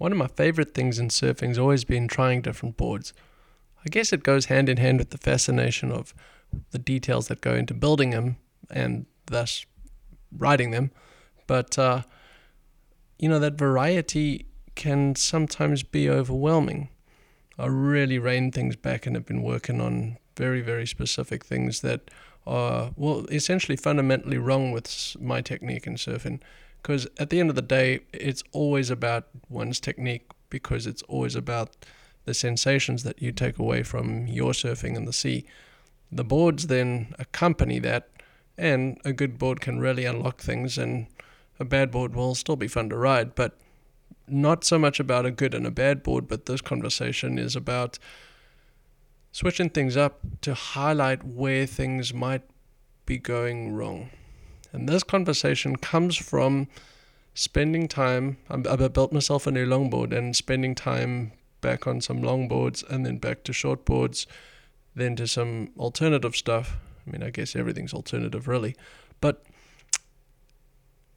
one of my favorite things in surfing has always been trying different boards. I guess it goes hand in hand with the fascination of the details that go into building them and thus riding them. But, uh, you know, that variety can sometimes be overwhelming. I really reined things back and have been working on very, very specific things that are, well, essentially fundamentally wrong with my technique in surfing. Because at the end of the day, it's always about one's technique because it's always about the sensations that you take away from your surfing in the sea. The boards then accompany that, and a good board can really unlock things, and a bad board will still be fun to ride, but not so much about a good and a bad board, but this conversation is about switching things up to highlight where things might be going wrong. And this conversation comes from spending time. I built myself a new longboard and spending time back on some longboards and then back to shortboards, then to some alternative stuff. I mean, I guess everything's alternative, really. But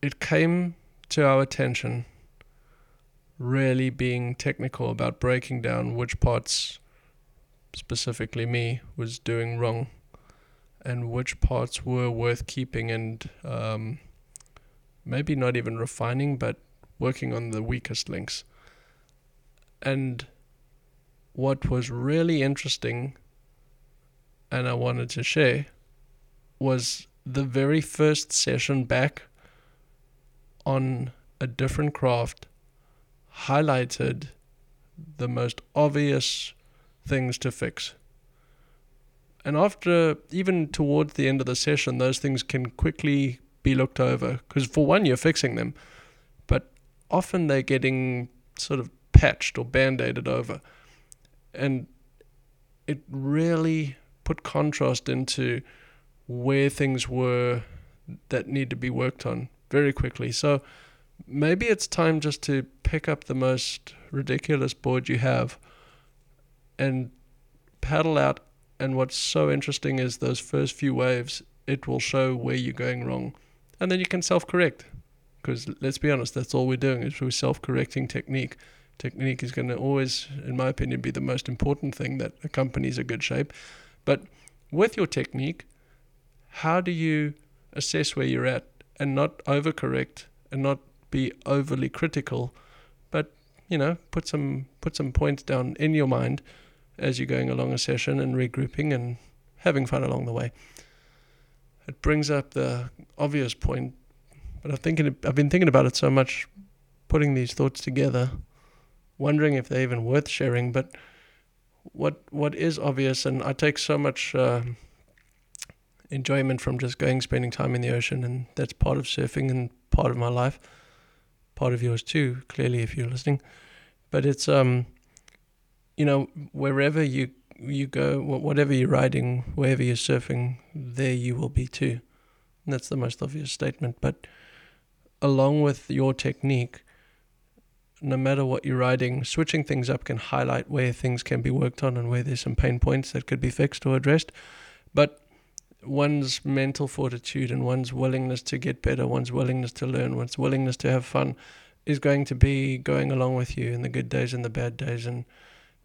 it came to our attention really being technical about breaking down which parts, specifically me, was doing wrong and which parts were worth keeping and um, maybe not even refining, but working on the weakest links. And what was really interesting and I wanted to share was the very first session back on a different craft highlighted the most obvious things to fix. And after, even towards the end of the session, those things can quickly be looked over. Because for one, you're fixing them, but often they're getting sort of patched or band aided over. And it really put contrast into where things were that need to be worked on very quickly. So maybe it's time just to pick up the most ridiculous board you have and paddle out. And what's so interesting is those first few waves, it will show where you're going wrong. And then you can self correct. Because let's be honest, that's all we're doing is we're self correcting technique. Technique is going to always, in my opinion, be the most important thing that accompanies a good shape. But with your technique, how do you assess where you're at and not overcorrect and not be overly critical, but you know, put some put some points down in your mind as you're going along a session and regrouping and having fun along the way. It brings up the obvious point, but I think I've been thinking about it so much, putting these thoughts together, wondering if they're even worth sharing. But what what is obvious, and I take so much. Uh, enjoyment from just going spending time in the ocean and that's part of surfing and part of my life part of yours too, clearly, if you're listening. But it's, um, you know, wherever you you go, whatever you're riding, wherever you're surfing, there you will be too. And that's the most obvious statement. But along with your technique, no matter what you're riding, switching things up can highlight where things can be worked on and where there's some pain points that could be fixed or addressed. But one's mental fortitude and one's willingness to get better, one's willingness to learn, one's willingness to have fun is going to be going along with you in the good days and the bad days and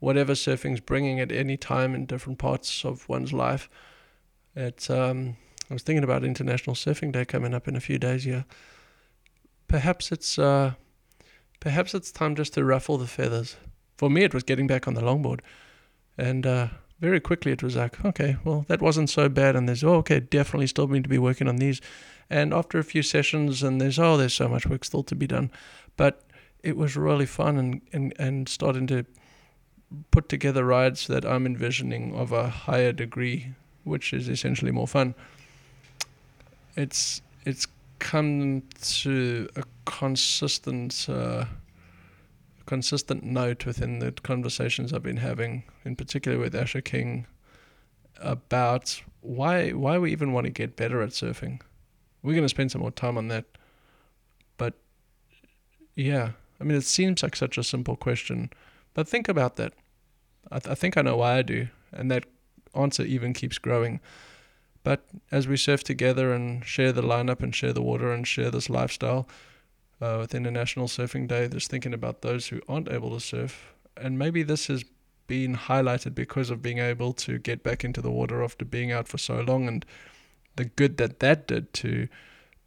whatever surfing's bringing at any time in different parts of one's life. It's um, I was thinking about International Surfing Day coming up in a few days here. Perhaps it's uh, perhaps it's time just to ruffle the feathers. For me, it was getting back on the longboard, and uh, very quickly it was like, okay, well, that wasn't so bad. And there's, oh, okay, definitely still need to be working on these. And after a few sessions, and there's, oh, there's so much work still to be done. But it was really fun and, and, and starting to put together rides that I'm envisioning of a higher degree, which is essentially more fun. It's, it's come to a consistent, uh, consistent note within the conversations I've been having, in particular with Asher King, about why why we even want to get better at surfing. We're going to spend some more time on that. But yeah, I mean, it seems like such a simple question, but think about that. I, th- I think I know why I do, and that answer even keeps growing. But as we surf together and share the lineup and share the water and share this lifestyle, uh, with International Surfing Day, just thinking about those who aren't able to surf. And maybe this has been highlighted because of being able to get back into the water after being out for so long and the good that that did to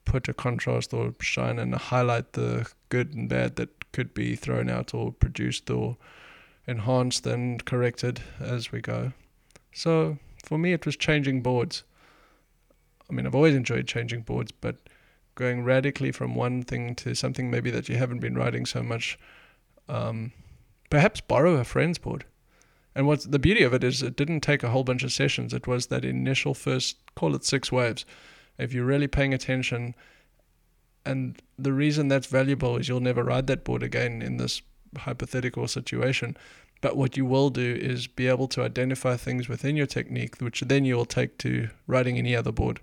put a contrast or shine and highlight the good and bad that could be thrown out or produced or enhanced and corrected as we go. So for me, it was changing boards. I mean, I've always enjoyed changing boards, but going radically from one thing to something maybe that you haven't been riding so much, um, perhaps borrow a friend's board. And what's the beauty of it is it didn't take a whole bunch of sessions. It was that initial first, call it six waves. If you're really paying attention, and the reason that's valuable is you'll never ride that board again in this hypothetical situation. But what you will do is be able to identify things within your technique, which then you will take to writing any other board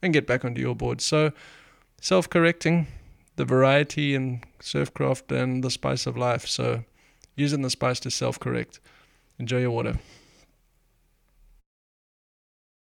and get back onto your board. So, self correcting, the variety in surfcraft, and the spice of life. So, using the spice to self correct. Enjoy your water.